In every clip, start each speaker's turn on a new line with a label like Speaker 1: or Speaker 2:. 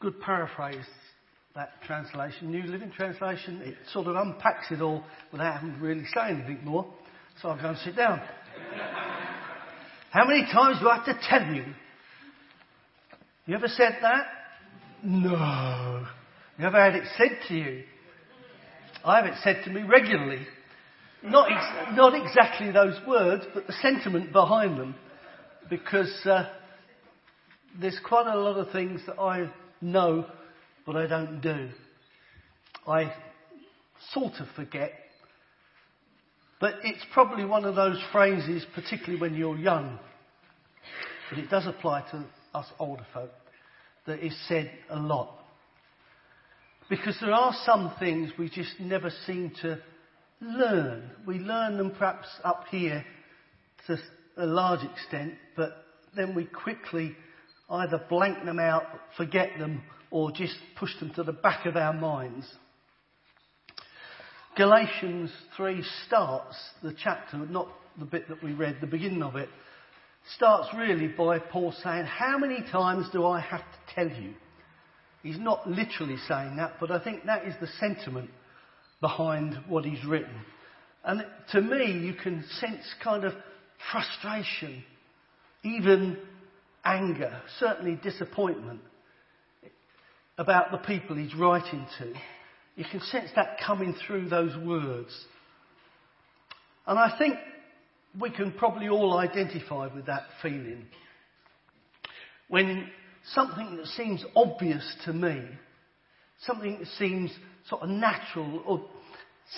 Speaker 1: good paraphrase, that translation. New Living Translation, it sort of unpacks it all without having really say anything more. So I'll go and sit down. How many times do I have to tell you? You ever said that? No. You ever had it said to you? I have it said to me regularly. Not, ex- not exactly those words, but the sentiment behind them. Because uh, there's quite a lot of things that I know, but I don't do. I sort of forget. But it's probably one of those phrases, particularly when you're young, but it does apply to us older folk, that is said a lot. Because there are some things we just never seem to learn. We learn them perhaps up here to a large extent, but then we quickly either blank them out, forget them, or just push them to the back of our minds. Galatians 3 starts the chapter, not the bit that we read, the beginning of it, starts really by Paul saying, How many times do I have to tell you? He's not literally saying that, but I think that is the sentiment behind what he's written. And to me, you can sense kind of frustration, even anger, certainly disappointment about the people he's writing to. You can sense that coming through those words. And I think we can probably all identify with that feeling. When something that seems obvious to me, something that seems sort of natural or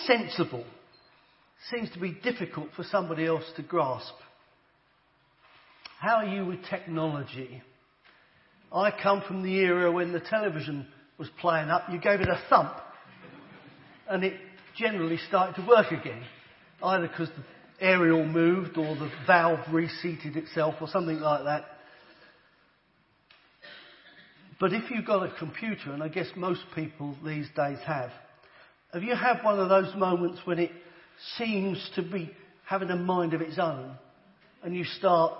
Speaker 1: sensible, seems to be difficult for somebody else to grasp. How are you with technology? I come from the era when the television was playing up, you gave it a thump, and it generally started to work again. Either because the aerial moved or the valve reseated itself or something like that. But if you've got a computer, and I guess most people these days have, have you had one of those moments when it seems to be having a mind of its own and you start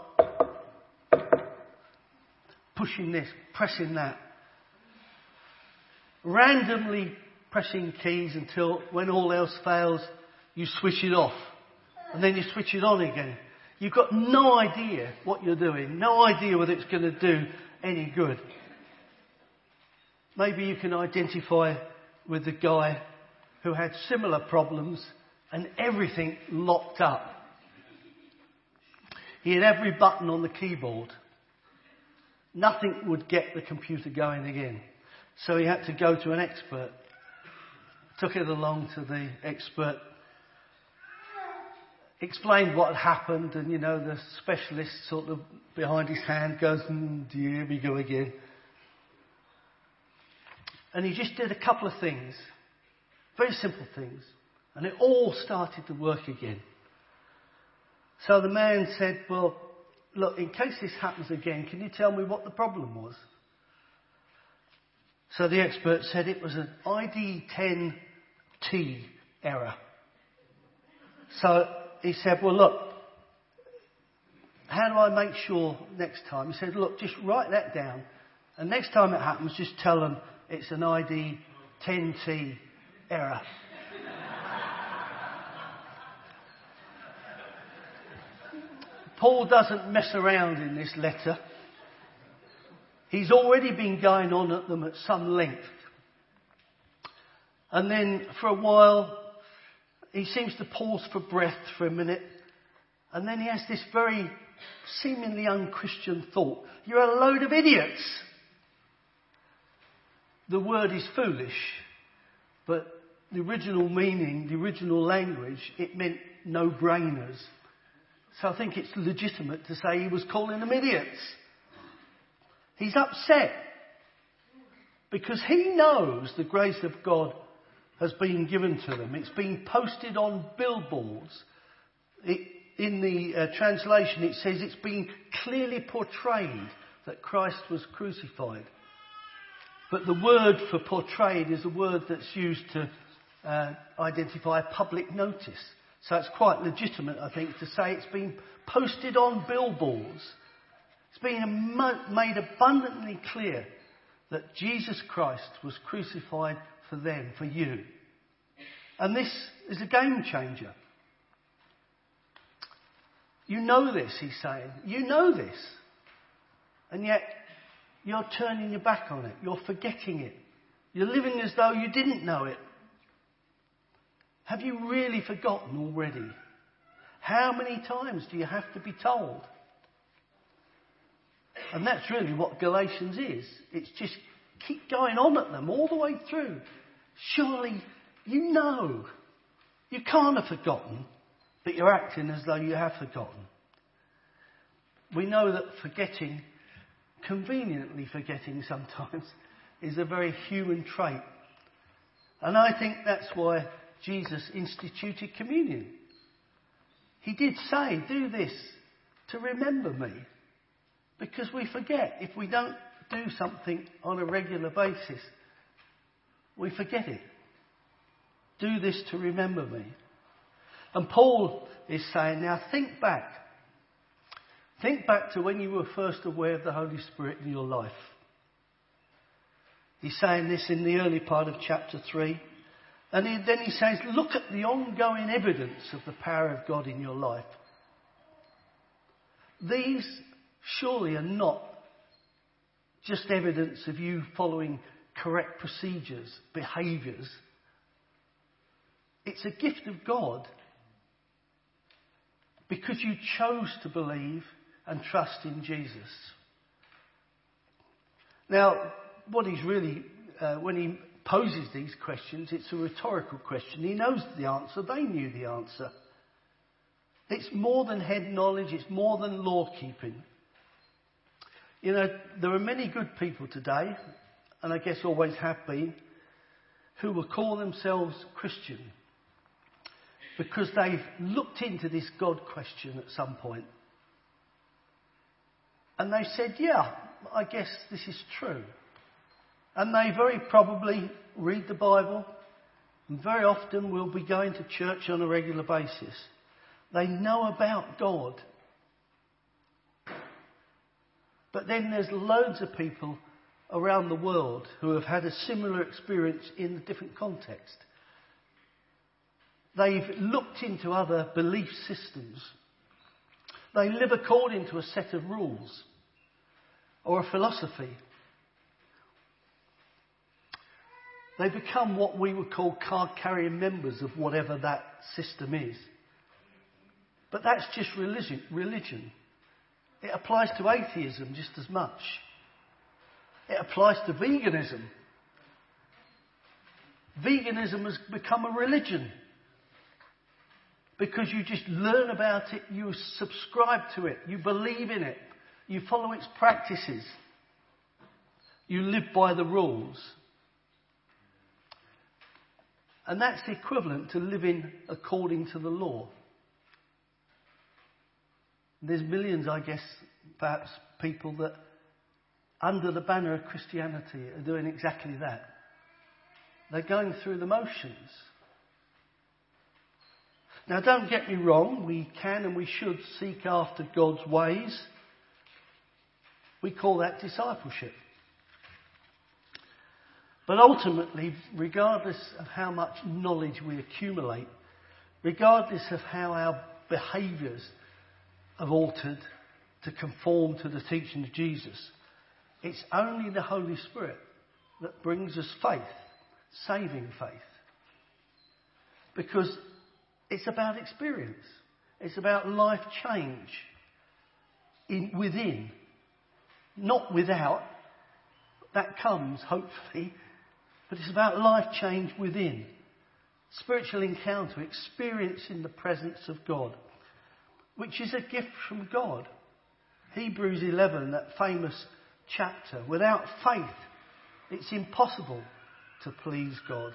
Speaker 1: pushing this, pressing that. Randomly pressing keys until when all else fails, you switch it off. And then you switch it on again. You've got no idea what you're doing, no idea whether it's going to do any good. Maybe you can identify with the guy who had similar problems and everything locked up. He had every button on the keyboard Nothing would get the computer going again. So he had to go to an expert. Took it along to the expert. Explained what had happened, and you know, the specialist sort of behind his hand goes, mm, Here we go again. And he just did a couple of things, very simple things, and it all started to work again. So the man said, Well, look, in case this happens again, can you tell me what the problem was? So the expert said it was an ID10T error. So he said, well, look, how do I make sure next time? He said, look, just write that down. And next time it happens, just tell them it's an ID10T error. Paul doesn't mess around in this letter. He's already been going on at them at some length. And then for a while, he seems to pause for breath for a minute. And then he has this very seemingly unchristian thought. You're a load of idiots. The word is foolish, but the original meaning, the original language, it meant no brainers. So I think it's legitimate to say he was calling them idiots. He's upset because he knows the grace of God has been given to them. It's been posted on billboards. It, in the uh, translation, it says it's been clearly portrayed that Christ was crucified. But the word for portrayed is a word that's used to uh, identify public notice. So it's quite legitimate, I think, to say it's been posted on billboards. It's been made abundantly clear that Jesus Christ was crucified for them, for you. And this is a game changer. You know this, he's saying. You know this. And yet, you're turning your back on it. You're forgetting it. You're living as though you didn't know it. Have you really forgotten already? How many times do you have to be told? And that's really what Galatians is. It's just keep going on at them all the way through. Surely you know. You can't have forgotten, but you're acting as though you have forgotten. We know that forgetting, conveniently forgetting sometimes, is a very human trait. And I think that's why Jesus instituted communion. He did say, do this to remember me. Because we forget. If we don't do something on a regular basis, we forget it. Do this to remember me. And Paul is saying, now think back. Think back to when you were first aware of the Holy Spirit in your life. He's saying this in the early part of chapter 3. And he, then he says, look at the ongoing evidence of the power of God in your life. These surely are not just evidence of you following correct procedures, behaviours. It's a gift of God because you chose to believe and trust in Jesus. Now, what he's really, uh, when he poses these questions, it's a rhetorical question. He knows the answer, they knew the answer. It's more than head knowledge, it's more than law keeping. You know, there are many good people today, and I guess always have been, who will call themselves Christian because they've looked into this God question at some point. And they said, yeah, I guess this is true. And they very probably read the Bible and very often will be going to church on a regular basis. They know about God. But then there's loads of people around the world who have had a similar experience in a different context. They've looked into other belief systems. They live according to a set of rules or a philosophy. They become what we would call card carrying members of whatever that system is. But that's just religion. religion. It applies to atheism just as much. It applies to veganism. Veganism has become a religion because you just learn about it, you subscribe to it, you believe in it, you follow its practices, you live by the rules. And that's equivalent to living according to the law. There's millions, I guess, perhaps people that, under the banner of Christianity, are doing exactly that. They're going through the motions. Now, don't get me wrong, we can and we should seek after God's ways. We call that discipleship. But ultimately, regardless of how much knowledge we accumulate, regardless of how our behaviours have altered to conform to the teaching of Jesus. It's only the Holy Spirit that brings us faith, saving faith. Because it's about experience. It's about life change in, within, not without. That comes, hopefully, but it's about life change within. Spiritual encounter, experiencing the presence of God which is a gift from God. Hebrews 11, that famous chapter. Without faith, it's impossible to please God.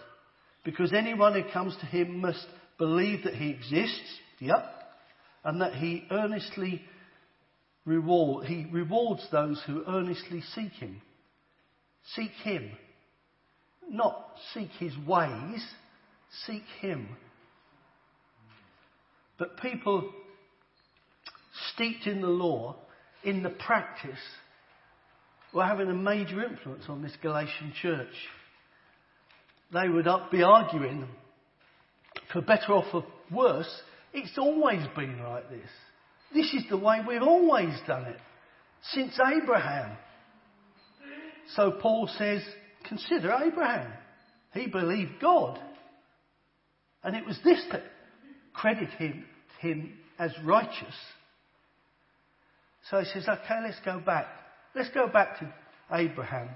Speaker 1: Because anyone who comes to Him must believe that He exists, yep, and that He earnestly reward, He rewards those who earnestly seek Him. Seek Him. Not seek His ways, seek Him. But people steeped in the law, in the practice, were having a major influence on this Galatian church. They would be arguing, for better or for worse, it's always been like this. This is the way we've always done it, since Abraham. So Paul says, consider Abraham. He believed God. And it was this that credited him, him as righteous. So he says, okay, let's go back. Let's go back to Abraham.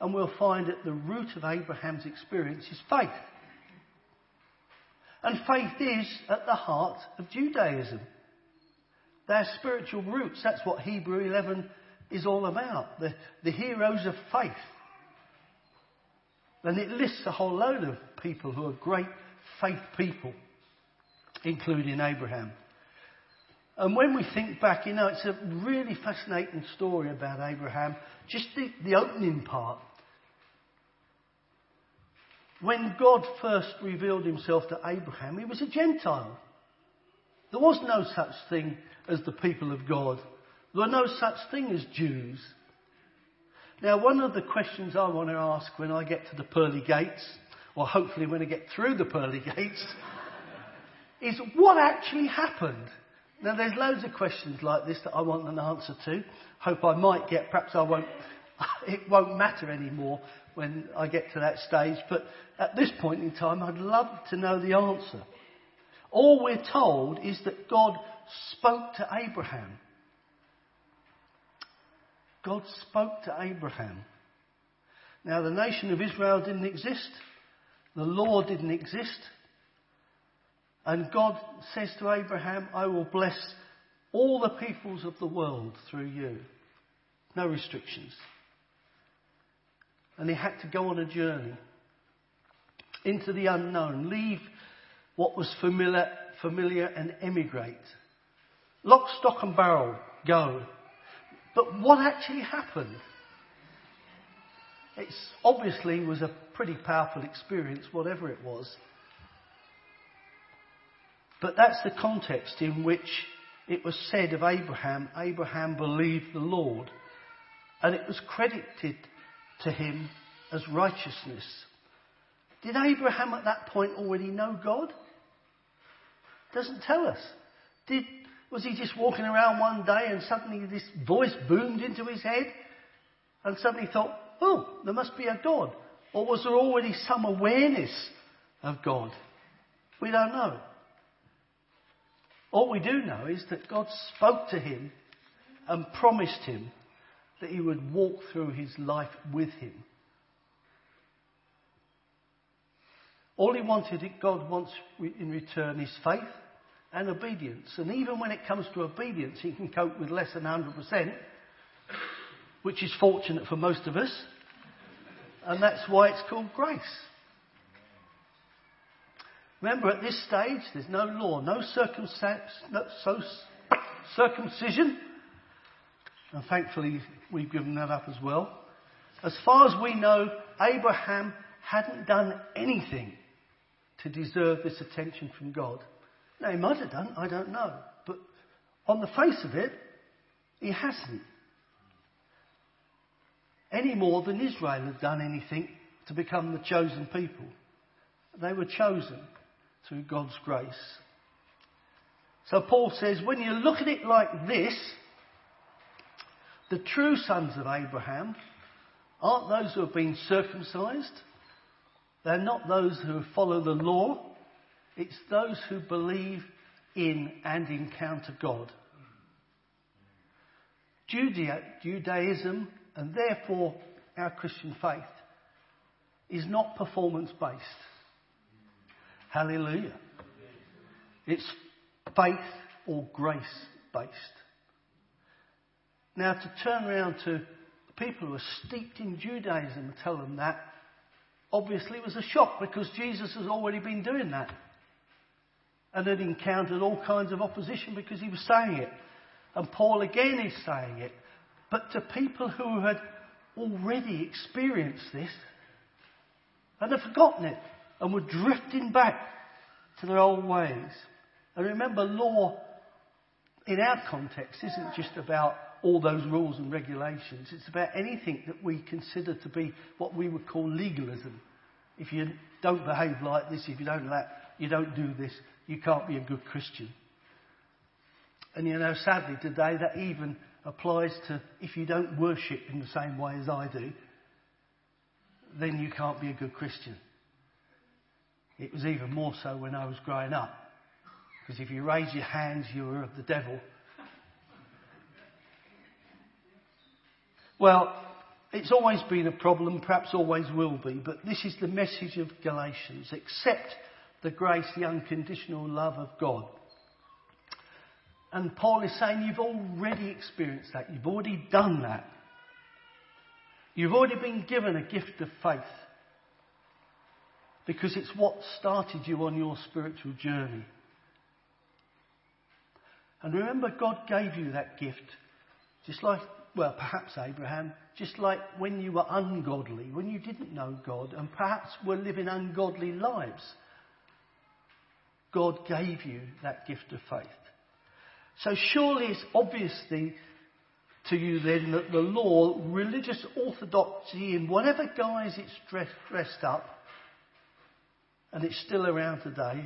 Speaker 1: And we'll find that the root of Abraham's experience is faith. And faith is at the heart of Judaism. Their spiritual roots, that's what Hebrew 11 is all about. The, the heroes of faith. And it lists a whole load of people who are great faith people, including Abraham. And when we think back, you know, it's a really fascinating story about Abraham. Just the, the opening part. When God first revealed himself to Abraham, he was a Gentile. There was no such thing as the people of God. There were no such thing as Jews. Now, one of the questions I want to ask when I get to the pearly gates, or hopefully when I get through the pearly gates, is what actually happened? Now, there's loads of questions like this that I want an answer to. Hope I might get, perhaps I won't, it won't matter anymore when I get to that stage, but at this point in time, I'd love to know the answer. All we're told is that God spoke to Abraham. God spoke to Abraham. Now, the nation of Israel didn't exist. The law didn't exist. And God says to Abraham, I will bless all the peoples of the world through you. No restrictions. And he had to go on a journey into the unknown, leave what was familiar, familiar and emigrate. Lock, stock and barrel, go. But what actually happened? It obviously was a pretty powerful experience, whatever it was. But that's the context in which it was said of Abraham, Abraham believed the Lord. And it was credited to him as righteousness. Did Abraham at that point already know God? Doesn't tell us. Did, was he just walking around one day and suddenly this voice boomed into his head and suddenly thought, oh, there must be a God? Or was there already some awareness of God? We don't know. All we do know is that God spoke to him and promised him that he would walk through his life with him. All he wanted, God wants in return, is faith and obedience. And even when it comes to obedience, he can cope with less than 100%, which is fortunate for most of us. And that's why it's called grace. Remember, at this stage, there's no law, no, circumcision. And thankfully, we've given that up as well. As far as we know, Abraham hadn't done anything to deserve this attention from God. Now, he might have done, I don't know. But on the face of it, he hasn't. Any more than Israel had done anything to become the chosen people. They were chosen through God's grace. So Paul says, when you look at it like this, the true sons of Abraham aren't those who have been circumcised, they're not those who follow the law, it's those who believe in and encounter God. Judaism, and therefore our Christian faith, is not performance based. Hallelujah. It's faith or grace based. Now, to turn around to people who are steeped in Judaism and tell them that obviously was a shock because Jesus has already been doing that. And had encountered all kinds of opposition because he was saying it. And Paul again is saying it. But to people who had already experienced this and had forgotten it and were drifting back to their old ways. And remember, law in our context isn't just about all those rules and regulations. It's about anything that we consider to be what we would call legalism. If you don't behave like this, if you don't that, you don't do this, you can't be a good Christian. And you know, sadly today that even applies to if you don't worship in the same way as I do, then you can't be a good Christian. It was even more so when I was growing up. Because if you raise your hands, you are of the devil. Well, it's always been a problem, perhaps always will be, but this is the message of Galatians. Accept the grace, the unconditional love of God. And Paul is saying you've already experienced that. You've already done that. You've already been given a gift of faith. Because it's what started you on your spiritual journey. And remember, God gave you that gift. Just like, well, perhaps Abraham, just like when you were ungodly, when you didn't know God, and perhaps were living ungodly lives. God gave you that gift of faith. So surely it's obviously to you then that the law, religious orthodoxy in whatever guise it's dressed, dressed up, and it's still around today,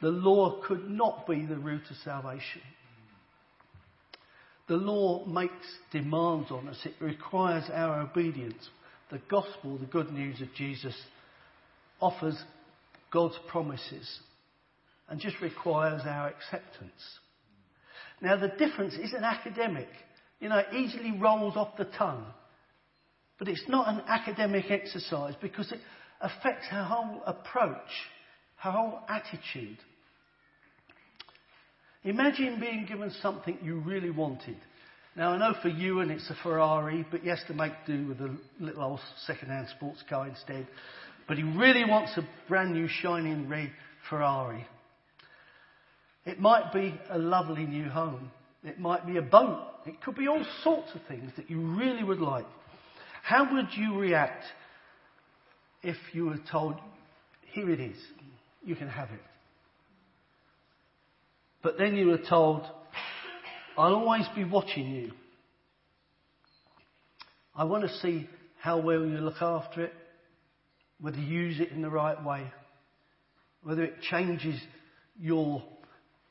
Speaker 1: the law could not be the route to salvation. The law makes demands on us. It requires our obedience. The gospel, the good news of Jesus, offers God's promises and just requires our acceptance. Now, the difference isn't academic. You know, it easily rolls off the tongue. But it's not an academic exercise because it affects our whole approach, our whole attitude. Imagine being given something you really wanted. Now, I know for you and it's a Ferrari, but he has to make do with a little old second-hand sports car instead. But he really wants a brand new shining red Ferrari. It might be a lovely new home. It might be a boat. It could be all sorts of things that you really would like. How would you react if you were told, here it is, you can have it? But then you were told, I'll always be watching you. I want to see how well you look after it, whether you use it in the right way, whether it changes your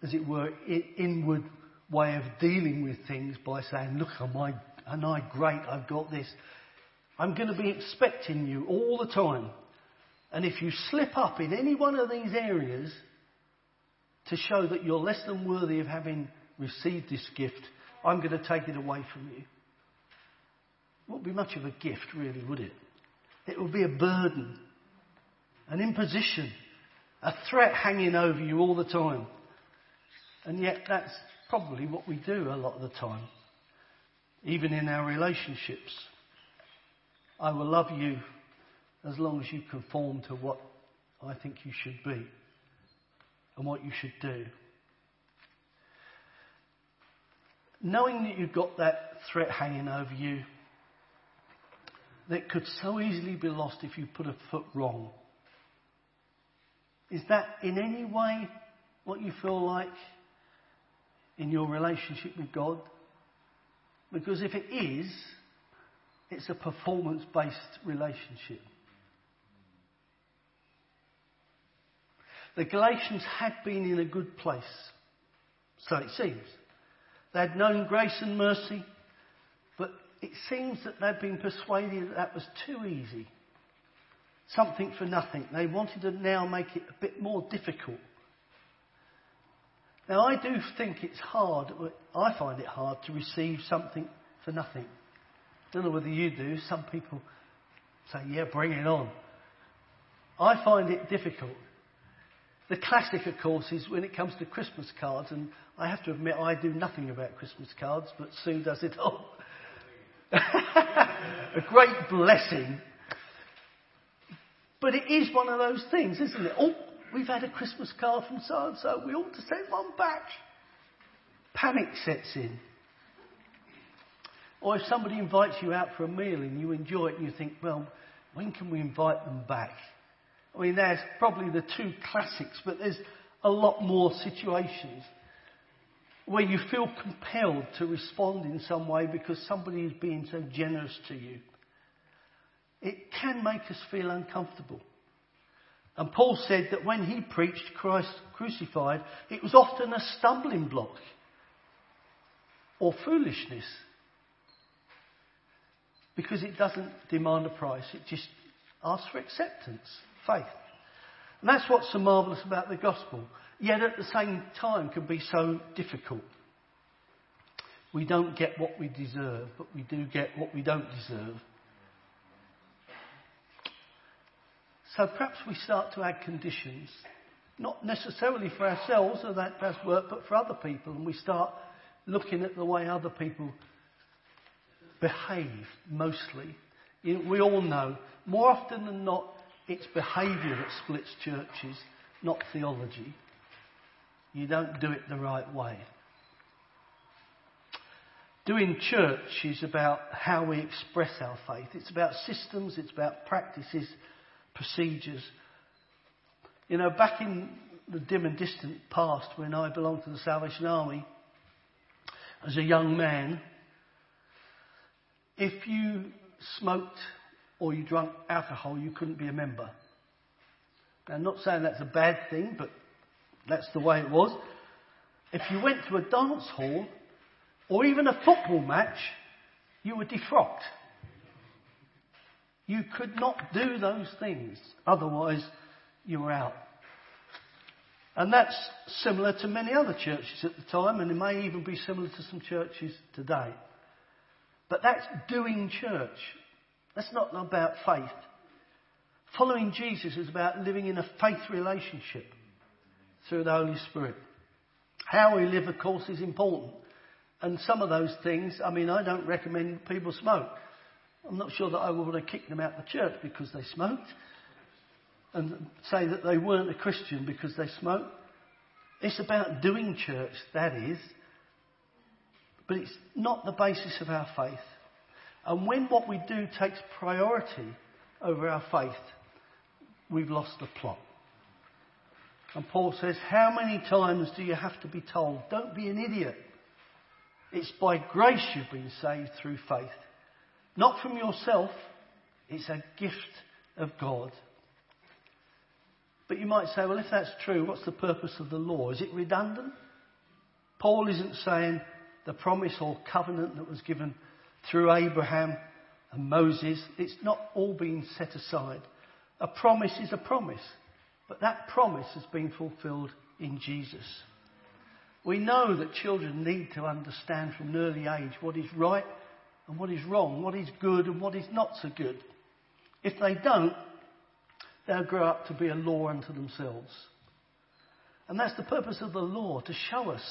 Speaker 1: as it were, inward way of dealing with things by saying, look, am I, am I great? I've got this. I'm going to be expecting you all the time. And if you slip up in any one of these areas to show that you're less than worthy of having received this gift, I'm going to take it away from you. It wouldn't be much of a gift, really, would it? It would be a burden, an imposition, a threat hanging over you all the time. And yet, that's probably what we do a lot of the time, even in our relationships. I will love you as long as you conform to what I think you should be and what you should do. Knowing that you've got that threat hanging over you that could so easily be lost if you put a foot wrong. Is that in any way what you feel like in your relationship with God? Because if it is, it's a performance based relationship. The Galatians had been in a good place, so it seems. They had known grace and mercy, but it seems that they'd been persuaded that that was too easy. Something for nothing. They wanted to now make it a bit more difficult. Now, I do think it's hard, I find it hard to receive something for nothing. I don't know whether you do. Some people say, yeah, bring it on. I find it difficult. The classic, of course, is when it comes to Christmas cards, and I have to admit I do nothing about Christmas cards, but Sue does it all. a great blessing. But it is one of those things, isn't it? Oh, we've had a Christmas card from so and so, we ought to send one back. Panic sets in. Or if somebody invites you out for a meal and you enjoy it and you think, well, when can we invite them back? I mean, there's probably the two classics, but there's a lot more situations. where you feel compelled to respond in some way because somebody is being so generous to you. It can make us feel uncomfortable. And Paul said that when he preached Christ crucified, it was often a stumbling block or foolishness because it doesn't demand a price, it just asks for acceptance, faith. And that's what's so marvellous about the gospel yet at the same time can be so difficult. We don't get what we deserve, but we do get what we don't deserve. So perhaps we start to add conditions, not necessarily for ourselves, or that does work, but for other people, and we start looking at the way other people behave mostly. We all know, more often than not, it's behaviour that splits churches, not theology you don't do it the right way. Doing church is about how we express our faith. It's about systems, it's about practices, procedures. You know, back in the dim and distant past when I belonged to the Salvation Army, as a young man, if you smoked or you drank alcohol, you couldn't be a member. Now, I'm not saying that's a bad thing, but that's the way it was. If you went to a dance hall or even a football match, you were defrocked. You could not do those things. Otherwise, you were out. And that's similar to many other churches at the time, and it may even be similar to some churches today. But that's doing church. That's not about faith. Following Jesus is about living in a faith relationship through the Holy Spirit. How we live, of course, is important. And some of those things, I mean, I don't recommend people smoke. I'm not sure that I would have kicked them out of the church because they smoked and say that they weren't a Christian because they smoked. It's about doing church, that is. But it's not the basis of our faith. And when what we do takes priority over our faith, we've lost the plot. And Paul says, How many times do you have to be told? Don't be an idiot. It's by grace you've been saved through faith. Not from yourself, it's a gift of God. But you might say, well, if that's true, what's the purpose of the law? Is it redundant? Paul isn't saying the promise or covenant that was given through Abraham and Moses, it's not all being set aside. A promise is a promise. But that promise has been fulfilled in Jesus. We know that children need to understand from an early age what is right and what is wrong, what is good and what is not so good. If they don't, they'll grow up to be a law unto themselves. And that's the purpose of the law, to show us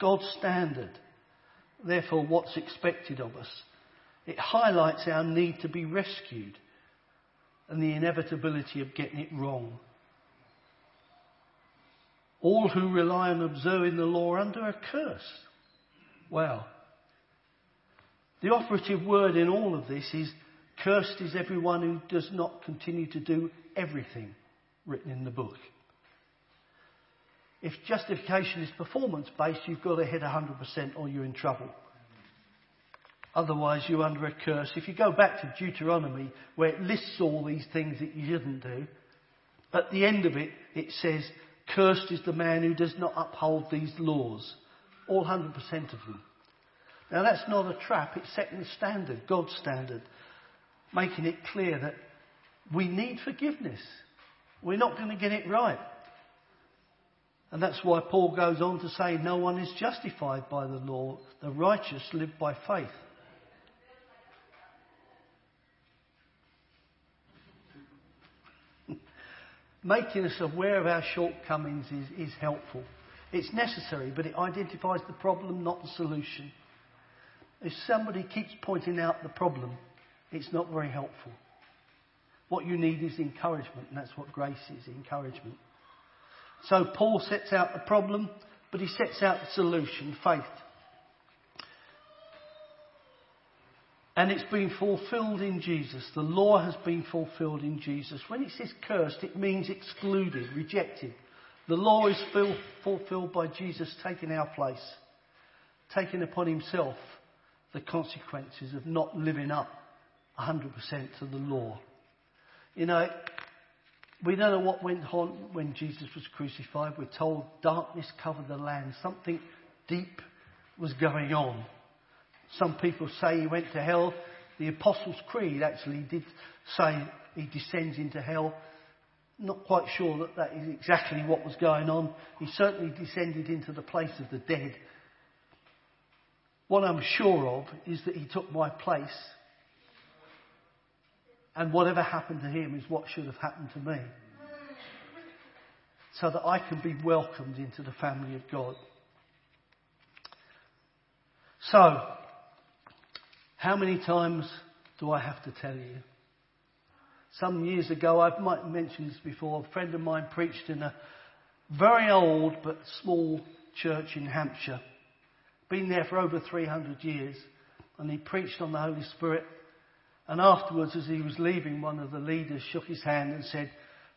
Speaker 1: God's standard, therefore what's expected of us. It highlights our need to be rescued and the inevitability of getting it wrong. All who rely on observing the law are under a curse. Well, The operative word in all of this is cursed is everyone who does not continue to do everything written in the book. If justification is performance based, you've got to hit 100% or you're in trouble. Otherwise, you're under a curse. If you go back to Deuteronomy, where it lists all these things that you shouldn't do, at the end of it, it says, Cursed is the man who does not uphold these laws. All 100% of them. Now that's not a trap, it's setting the standard, God's standard. Making it clear that we need forgiveness. We're not going to get it right. And that's why Paul goes on to say, No one is justified by the law. The righteous live by faith. making us aware of our shortcomings is, is helpful. It's necessary, but it identifies the problem, not the solution. If somebody keeps pointing out the problem, it's not very helpful. What you need is encouragement, and that's what grace is encouragement. So Paul sets out the problem, but he sets out the solution faith. And it's been fulfilled in Jesus. The law has been fulfilled in Jesus. When it says cursed, it means excluded, rejected, The law is fulfilled by Jesus taking our place, taking upon himself the consequences of not living up 100% to the law. You know, we don't know what went on when Jesus was crucified. We're told darkness covered the land. Something deep was going on. Some people say he went to hell. The Apostles' Creed actually did say he descends into hell. Not quite sure that that is exactly what was going on. He certainly descended into the place of the dead. What I'm sure of is that he took my place. And whatever happened to him is what should have happened to me. So that I can be welcomed into the family of God. So, how many times do I have to tell you? Some years ago, I might have mentioned this before, a friend of mine preached in a very old but small church in Hampshire. Been there for over 300 years. And he preached on the Holy Spirit. And afterwards, as he was leaving, one of the leaders shook his hand and said,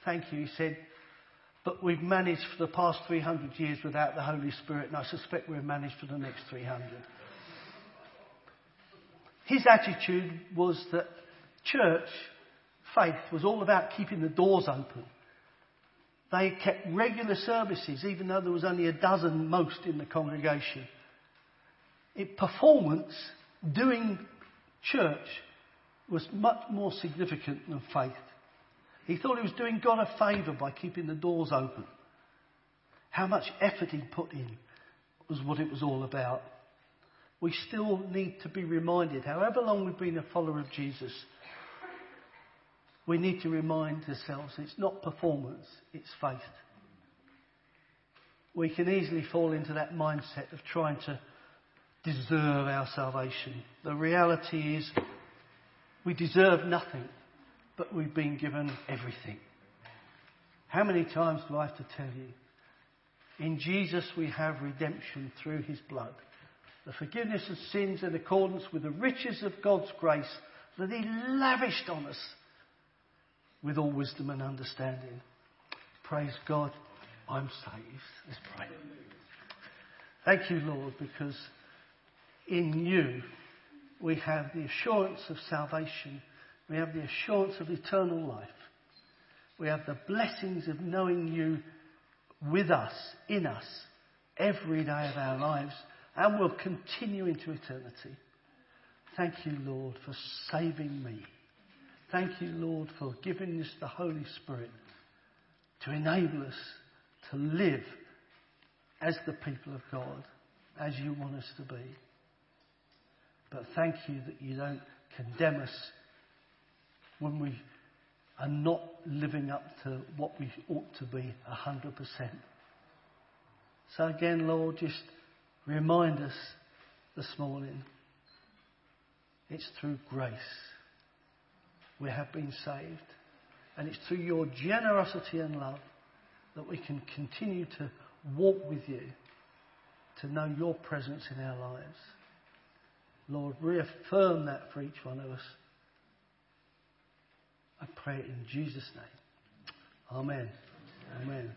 Speaker 1: Thank you. He said, But we've managed for the past 300 years without the Holy Spirit, and I suspect we've managed for the next 300. His attitude was that church faith was all about keeping the doors open. They kept regular services, even though there was only a dozen most in the congregation. It, performance, doing church, was much more significant than faith. He thought he was doing God a favour by keeping the doors open. How much effort he put in was what it was all about we still need to be reminded, however long we've been a follower of Jesus, we need to remind ourselves it's not performance, it's faith. We can easily fall into that mindset of trying to deserve our salvation. The reality is we deserve nothing, but we've been given everything. How many times do I have to tell you? In Jesus we have redemption through his blood the forgiveness of sins in accordance with the riches of God's grace that He lavished on us with all wisdom and understanding. Praise God, I'm saved. Let's pray. Thank you, Lord, because in you we have the assurance of salvation. We have the assurance of eternal life. We have the blessings of knowing you with us, in us, every day of our lives and will continue into eternity. Thank you, Lord, for saving me. Thank you, Lord, for giving us the Holy Spirit to enable us to live as the people of God, as you want us to be. But thank you that you don't condemn us when we are not living up to what we ought to be 100%. So again, Lord, just remind us this morning it's through grace we have been saved. And it's through your generosity and love that we can continue to walk with you, to know your presence in our lives. Lord, reaffirm that for each one of us. I pray in Jesus' name. Amen. Amen.